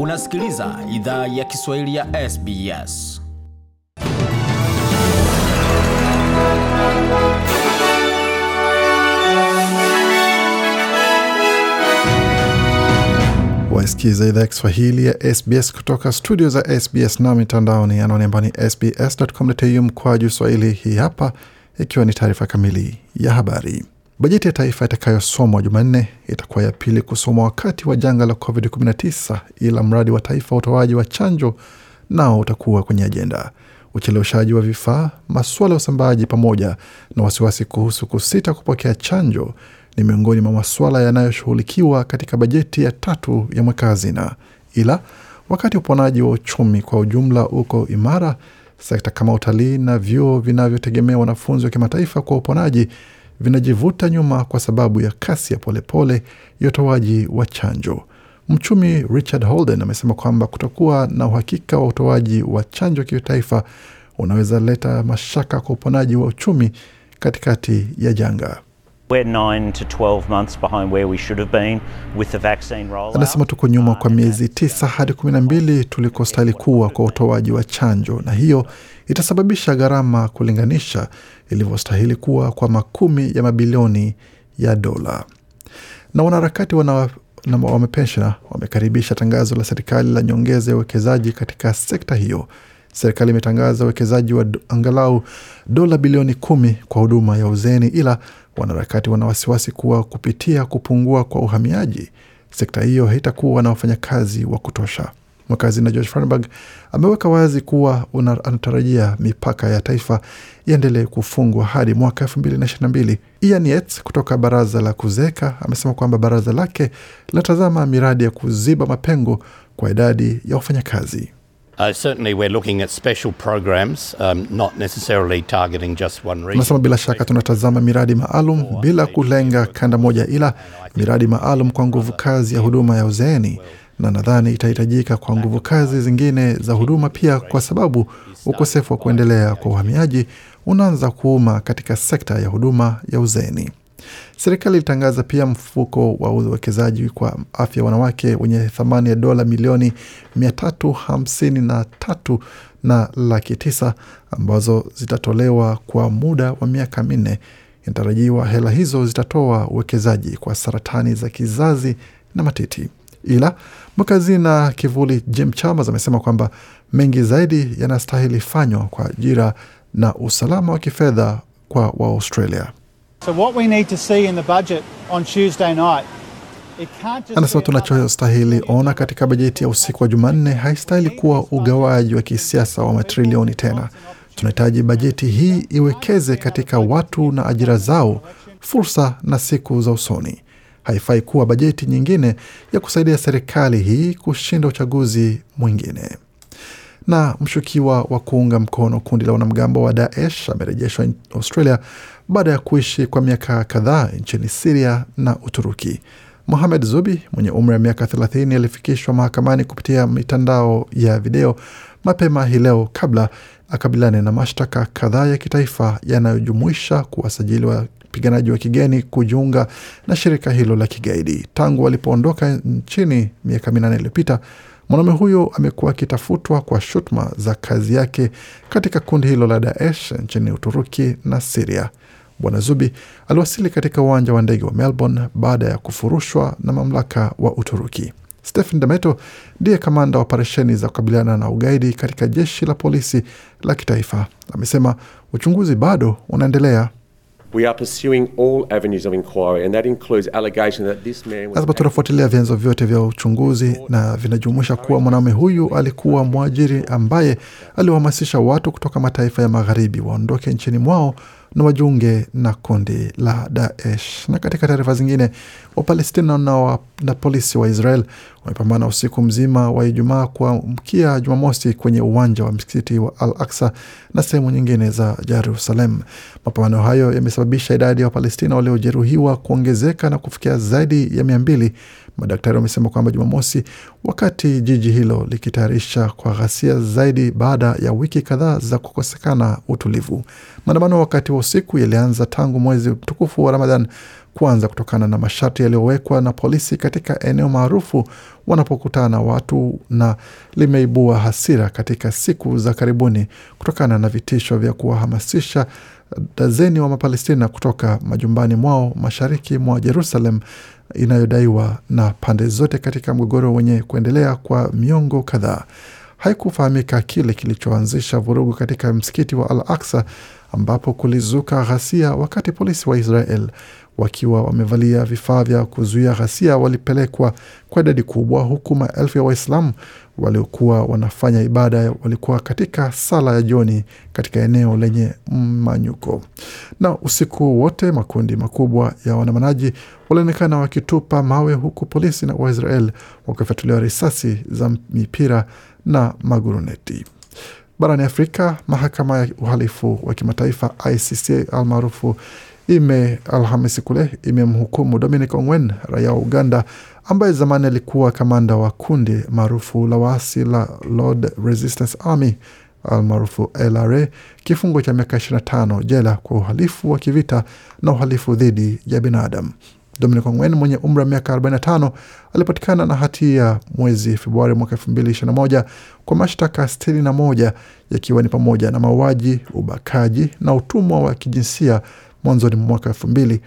Unasikiliza idhaa ya Kiswahili ya SBS. Waisikiza idhaa ya Kiswahili ya SBS kutoka studio za SBS na mitandaoni anwani ambayo ni sbs.com.au mkwaju swahili. Hii hapa ikiwa ni taarifa kamili ya habari. Bajeti ya taifa itakayosomwa Jumanne itakuwa ya pili kusomwa wakati wa janga la COVID-19, ila mradi wa taifa wa utoaji wa chanjo nao utakuwa kwenye ajenda. Ucheleweshaji wa vifaa, masuala ya usambaaji, pamoja na wasiwasi kuhusu kusita kupokea chanjo ni miongoni mwa masuala yanayoshughulikiwa katika bajeti ya tatu ya mweka hazina. Ila wakati uponaji wa uchumi kwa ujumla uko imara, sekta kama utalii na vyuo vinavyotegemea wanafunzi wa kimataifa kwa uponaji vinajivuta nyuma kwa sababu ya kasi ya polepole ya utoaji wa chanjo. Mchumi Richard Holden amesema kwamba kutokuwa na uhakika wa utoaji wa chanjo kitaifa unaweza leta mashaka kwa uponaji wa uchumi katikati ya janga. Anasema tuko nyuma kwa miezi tisa hadi kumi na mbili tulikostahili kuwa kwa utoaji wa chanjo, na hiyo itasababisha gharama kulinganisha ilivyostahili kuwa kwa makumi ya mabilioni ya dola. Na wanaharakati wana na wamekaribisha tangazo la serikali la nyongeza ya uwekezaji katika sekta hiyo. Serikali imetangaza uwekezaji wa angalau dola bilioni kumi kwa huduma ya uzeni, ila wanaharakati wana wasiwasi kuwa kupitia kupungua kwa uhamiaji, sekta hiyo haitakuwa na wafanyakazi wa kutosha. Mwakazina George Farnberg ameweka wazi kuwa anatarajia mipaka ya taifa iendelee kufungwa hadi mwaka elfu mbili na ishirini na mbili. Ian Yates kutoka baraza la kuzeeka amesema kwamba baraza lake linatazama miradi ya kuziba mapengo kwa idadi ya wafanyakazi. Anasema bila shaka tunatazama miradi maalum bila kulenga kanda moja, ila miradi maalum kwa nguvu kazi ya huduma ya uzeeni na nadhani itahitajika kwa nguvu kazi zingine za huduma pia, kwa sababu ukosefu wa kuendelea kwa uhamiaji unaanza kuuma katika sekta ya huduma ya uzeeni. Serikali ilitangaza pia mfuko wa uwekezaji kwa afya wanawake wenye thamani ya dola milioni mia tatu hamsini na tatu na laki tisa ambazo zitatolewa kwa muda wa miaka minne. Inatarajiwa hela hizo zitatoa uwekezaji kwa saratani za kizazi na matiti. Ila mkazi na kivuli Jim Chalmers amesema kwamba mengi zaidi yanastahili fanywa kwa ajira na usalama wa kifedha kwa Waaustralia. So what we need to see in the budget on Tuesday night Anasema tunachostahili ona katika bajeti ya usiku wa Jumanne haistahili kuwa ugawaji wa kisiasa wa matrilioni tena. Tunahitaji bajeti hii iwekeze katika watu na ajira zao, fursa na siku za usoni. Haifai kuwa bajeti nyingine ya kusaidia serikali hii kushinda uchaguzi mwingine. Na mshukiwa wa kuunga mkono kundi la wanamgambo wa Daesh amerejeshwa Australia baada ya kuishi kwa miaka kadhaa nchini Siria na Uturuki. Mohamed Zubi mwenye umri wa miaka 30 alifikishwa mahakamani kupitia mitandao ya video mapema hii leo kabla akabiliane na mashtaka kadhaa ya kitaifa yanayojumuisha kuwasajili wapiganaji wa kigeni kujiunga na shirika hilo la kigaidi. Tangu alipoondoka nchini miaka minane iliyopita, mwanaume huyo amekuwa akitafutwa kwa shutuma za kazi yake katika kundi hilo la Daesh nchini Uturuki na Siria. Bwana Zubi aliwasili katika uwanja wa ndege wa Melbourne baada ya kufurushwa na mamlaka wa Uturuki. Stephen Demeto ndiye kamanda wa operesheni za kukabiliana na ugaidi katika jeshi la polisi la kitaifa. Amesema uchunguzi bado unaendelea. Lazima tunafuatilia vyanzo vyote vya uchunguzi na vinajumuisha kuwa mwanaume huyu alikuwa mwajiri ambaye aliwahamasisha watu kutoka mataifa ya magharibi waondoke nchini mwao na wajiunge na kundi la Daesh. Na katika taarifa zingine, Wapalestina na, na polisi wa Israel wamepambana usiku mzima wa Ijumaa kuamkia Jumamosi kwenye uwanja wa msikiti wa Al Aksa na sehemu nyingine za Jerusalem. Mapambano hayo yamesababisha idadi ya Wapalestina waliojeruhiwa kuongezeka na kufikia zaidi ya mia mbili. Madaktari wamesema kwamba Jumamosi, wakati jiji hilo likitayarisha kwa ghasia zaidi baada ya wiki kadhaa za kukosekana utulivu. Maandamano wakati wa usiku yalianza tangu mwezi mtukufu wa Ramadhan kuanza kutokana na masharti yaliyowekwa na polisi katika eneo maarufu wanapokutana na watu na limeibua hasira katika siku za karibuni kutokana na vitisho vya kuwahamasisha dazeni wa Mapalestina kutoka majumbani mwao mashariki mwa Jerusalem inayodaiwa na pande zote katika mgogoro wenye kuendelea kwa miongo kadhaa. Haikufahamika kile kilichoanzisha vurugu katika msikiti wa Al Aksa ambapo kulizuka ghasia wakati polisi wa Israel wakiwa wamevalia vifaa vya kuzuia ghasia walipelekwa kwa idadi kubwa, huku maelfu ya Waislamu waliokuwa wanafanya ibada walikuwa katika sala ya jioni katika eneo lenye manyuko. Na usiku wote makundi makubwa ya waandamanaji walionekana wakitupa mawe, huku polisi na Waisrael wakifyatuliwa risasi za mipira na maguruneti. Barani Afrika, mahakama ya uhalifu wa kimataifa ICC almaarufu ime Alhamisi kule imemhukumu Dominic Ongwen, raia wa Uganda ambaye zamani alikuwa kamanda wa kundi maarufu la waasi la Lord Resistance Army almaarufu LRA kifungo cha miaka 25 jela kwa uhalifu wa kivita na uhalifu dhidi ya binadamu. Dominic Ongwen mwenye umri wa miaka 45 alipatikana na hatia mwezi Februari mwaka 2021 kwa mashtaka 61 yakiwa ni pamoja na mauaji, ubakaji na utumwa wa kijinsia mwanzoni mwa mwaka elfu mbili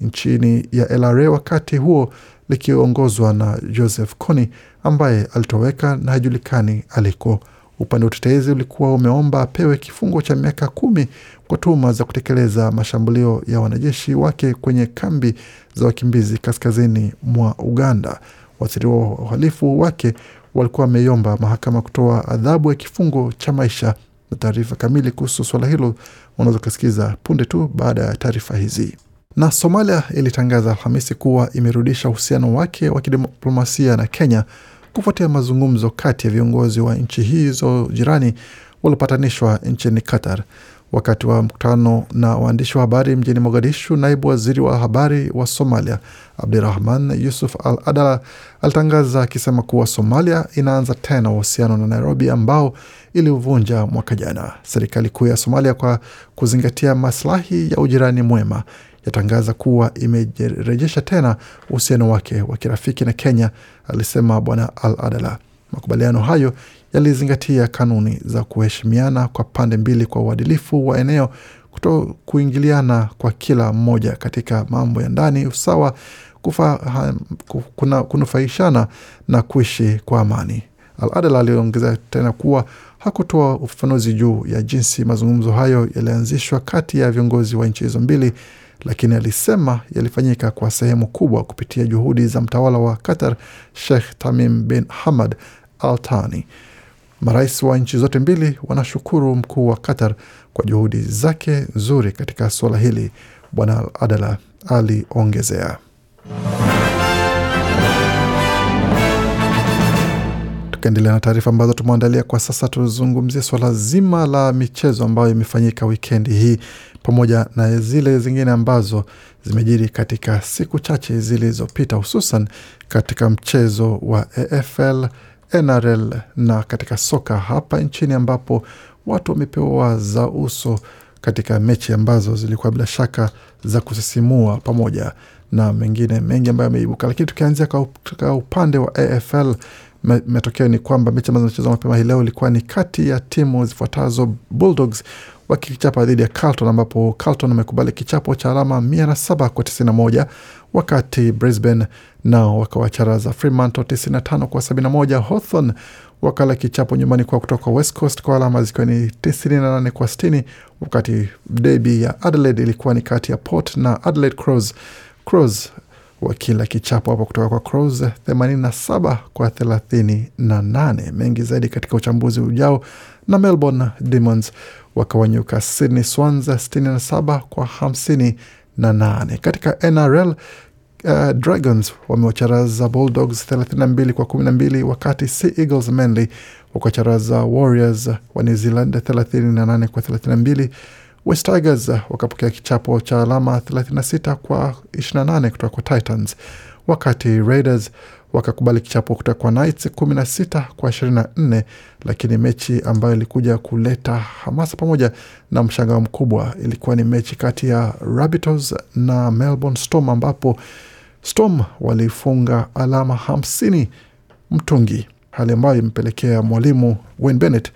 nchini ya LRA, wakati huo likiongozwa na Joseph Kony ambaye alitoweka na hajulikani aliko. Upande wa utetezi ulikuwa umeomba apewe kifungo cha miaka kumi kwa tuhuma za kutekeleza mashambulio ya wanajeshi wake kwenye kambi za wakimbizi kaskazini mwa Uganda. Waathiriwa wa uhalifu wake walikuwa wameiomba mahakama kutoa adhabu ya kifungo cha maisha. Na taarifa kamili kuhusu suala hilo unaweza ukasikiza punde tu baada ya taarifa hizi. Na Somalia ilitangaza Alhamisi kuwa imerudisha uhusiano wake wa kidiplomasia na Kenya kufuatia mazungumzo kati ya viongozi wa nchi hizo jirani waliopatanishwa nchini Qatar. Wakati wa mkutano na waandishi wa habari mjini Mogadishu, naibu waziri wa habari wa Somalia Abdirahman Yusuf Al Adala alitangaza akisema kuwa Somalia inaanza tena uhusiano na Nairobi ambao iliuvunja mwaka jana. Serikali kuu ya Somalia, kwa kuzingatia maslahi ya ujirani mwema, yatangaza kuwa imerejesha tena uhusiano wake wa kirafiki na Kenya, alisema Bwana Al Adala. Makubaliano hayo yalizingatia kanuni za kuheshimiana kwa pande mbili kwa uadilifu wa eneo, kuto kuingiliana kwa kila mmoja katika mambo ya ndani, usawa, kufa, kuna, kunufaishana na kuishi kwa amani. Al-Adala aliongeza tena kuwa hakutoa ufafanuzi juu ya jinsi mazungumzo hayo yalianzishwa kati ya viongozi wa nchi hizo mbili, lakini alisema yalifanyika kwa sehemu kubwa kupitia juhudi za mtawala wa Qatar Sheikh Tamim bin Hamad Al Thani. Marais wa nchi zote mbili wanashukuru mkuu wa Qatar kwa juhudi zake nzuri katika suala hili, Bwana Al Adala aliongezea. Tukiendelea na taarifa ambazo tumeandalia kwa sasa, tuzungumzie swala zima la michezo ambayo imefanyika wikendi hii pamoja na zile zingine ambazo zimejiri katika siku chache zilizopita, hususan katika mchezo wa AFL, NRL na katika soka hapa nchini, ambapo watu wamepewa za uso katika mechi ambazo zilikuwa bila shaka za kusisimua pamoja na mengine mengi ambayo yameibuka. Lakini tukianzia katika upande wa AFL, matokeo ni kwamba mechi ambazo zimechezwa mapema hii leo ilikuwa ni kati ya timu zifuatazo: Bulldogs wakikichapa dhidi ya Carlton, ambapo Carlton wamekubali kichapo cha alama mia na saba kwa tisini na moja wakati Brisbane nao wakawacharaza Fremantle 95 kwa 71. Hawthorn wakala kichapo nyumbani kwa kutoka West Coast kwa alama zikiwa ni 98 kwa 60, wakati debi ya Adelaide ilikuwa ni kati ya Port na Adelaide Crows. Crows wakila kichapo hapo kutoka kwa Crows 87 kwa 38. Mengi zaidi katika uchambuzi ujao. Na Melbourne Demons wakawanyuka Sydney Swans 67 kwa 58. Katika NRL Uh, Dragons wamewacharaza Bulldogs 32 kwa 12, wakati Sea Eagles Manly wakacharaza Warriors wa New Zealand 38 kwa 32. West Tigers wakapokea kichapo cha alama 36 kwa 28 kutoka kwa Titans, wakati Raiders wakakubali kichapo kutoka kwa Knights 16 kwa 24, lakini mechi ambayo ilikuja kuleta hamasa pamoja na mshangao mkubwa ilikuwa ni mechi kati ya Rabbitohs na Melbourne Storm ambapo Storm walifunga alama hamsini mtungi, hali ambayo imepelekea mwalimu Wayne Bennett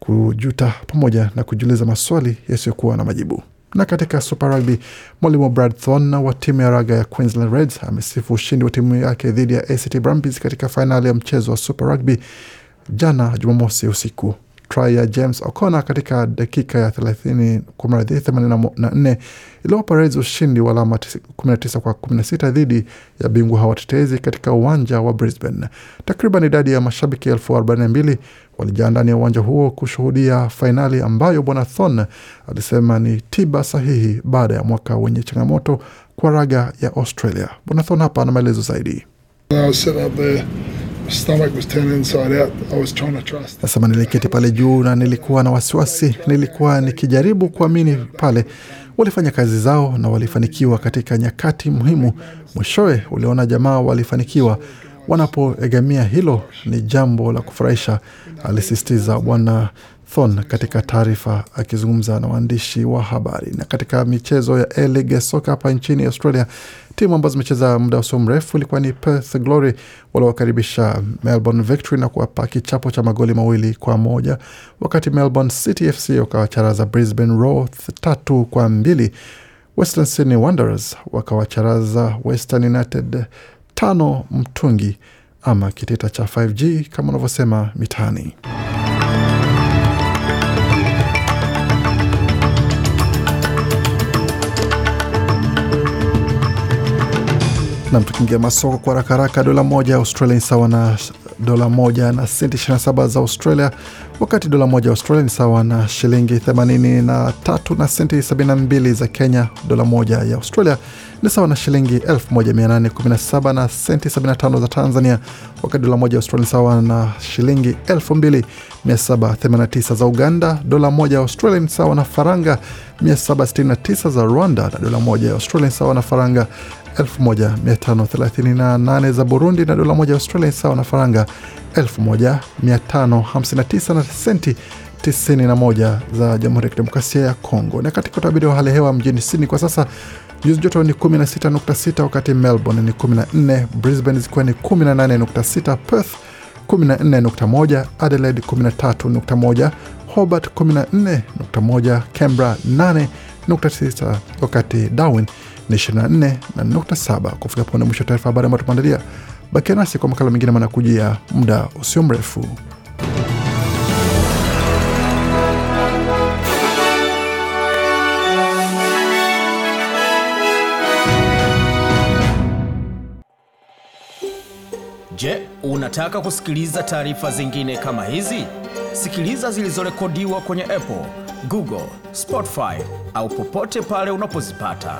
kujuta pamoja na kujiuliza maswali yasiyokuwa na majibu. Na katika Super Rugby, mwalimu Brad Thorn wa timu ya raga ya Queensland Reds amesifu ushindi wa timu yake dhidi ya ACT Brumbies katika fainali ya mchezo wa Super Rugby jana Jumamosi usiku. Try ya James O'Connor katika dakika ya 30 kwa mradhi 84 iliwapa Reds ushindi wa alama 19 kwa 16 dhidi ya bingwa hawa watetezi katika uwanja wa Brisbane. Takriban idadi ya mashabiki elfu 42 walijaa ndani ya uwanja huo kushuhudia fainali ambayo bwana Thorn alisema ni tiba sahihi baada ya mwaka wenye changamoto kwa raga ya Australia. Bwana Thorn hapa ana maelezo zaidi. Nasema niliketi pale juu na nilikuwa na wasiwasi, nilikuwa nikijaribu kuamini pale. Walifanya kazi zao na walifanikiwa katika nyakati muhimu. Mwishowe uliona jamaa walifanikiwa wanapoegemea. Hilo ni jambo la kufurahisha, alisisitiza bwana Thorn katika taarifa akizungumza na waandishi wa habari. Na katika michezo ya A-League soka hapa nchini Australia, timu ambazo zimecheza muda usio mrefu ilikuwa ni Perth Glory waliowakaribisha Melbourne Victory na kuwapa kichapo cha magoli mawili kwa moja, wakati Melbourne City FC wakawacharaza Brisbane Roar tatu kwa mbili. Western Sydney Wanderers wakawacharaza Western United tano mtungi ama kitita cha 5G kama unavyosema mitaani. Nam, tukiingia masoko kwa haraka, dola moja ya Australia ni sawa na dola moja na senti 27 za Australia, wakati dola moja ya Australia ni sawa na shilingi 83 na senti 72 za Kenya. Dola moja ya Australia ni sawa na shilingi 1817 na senti 75 za Tanzania, wakati dola moja ya Australia ni sawa na shilingi 2789 za Uganda. Dola moja ya Australia ni sawa na faranga 769 za Rwanda, na dola moja ya Australia ni sawa na faranga 1538 za Burundi na dola moja ya Australia sawa na faranga 1559 na senti 91 za Jamhuri ya Kidemokrasia ya Kongo. Na katika utabiri wa hali ya hewa mjini Sydney kwa sasa nyuzi joto ni 16.6, wakati Melbourne ni 14, Brisbane zikiwa ni 18.6, Perth 14.1, Adelaide 13.1, Hobart 14.1, Canberra 8.9, wakati Darwin ni 24 na nukta. Kufika pone mwisho taarifa habari ambayo tumeandalia. Bakia nasi kwa makala mengine manakujia muda usio mrefu. Je, unataka kusikiliza taarifa zingine kama hizi? Sikiliza zilizorekodiwa kwenye Apple, Google, Spotify au popote pale unapozipata.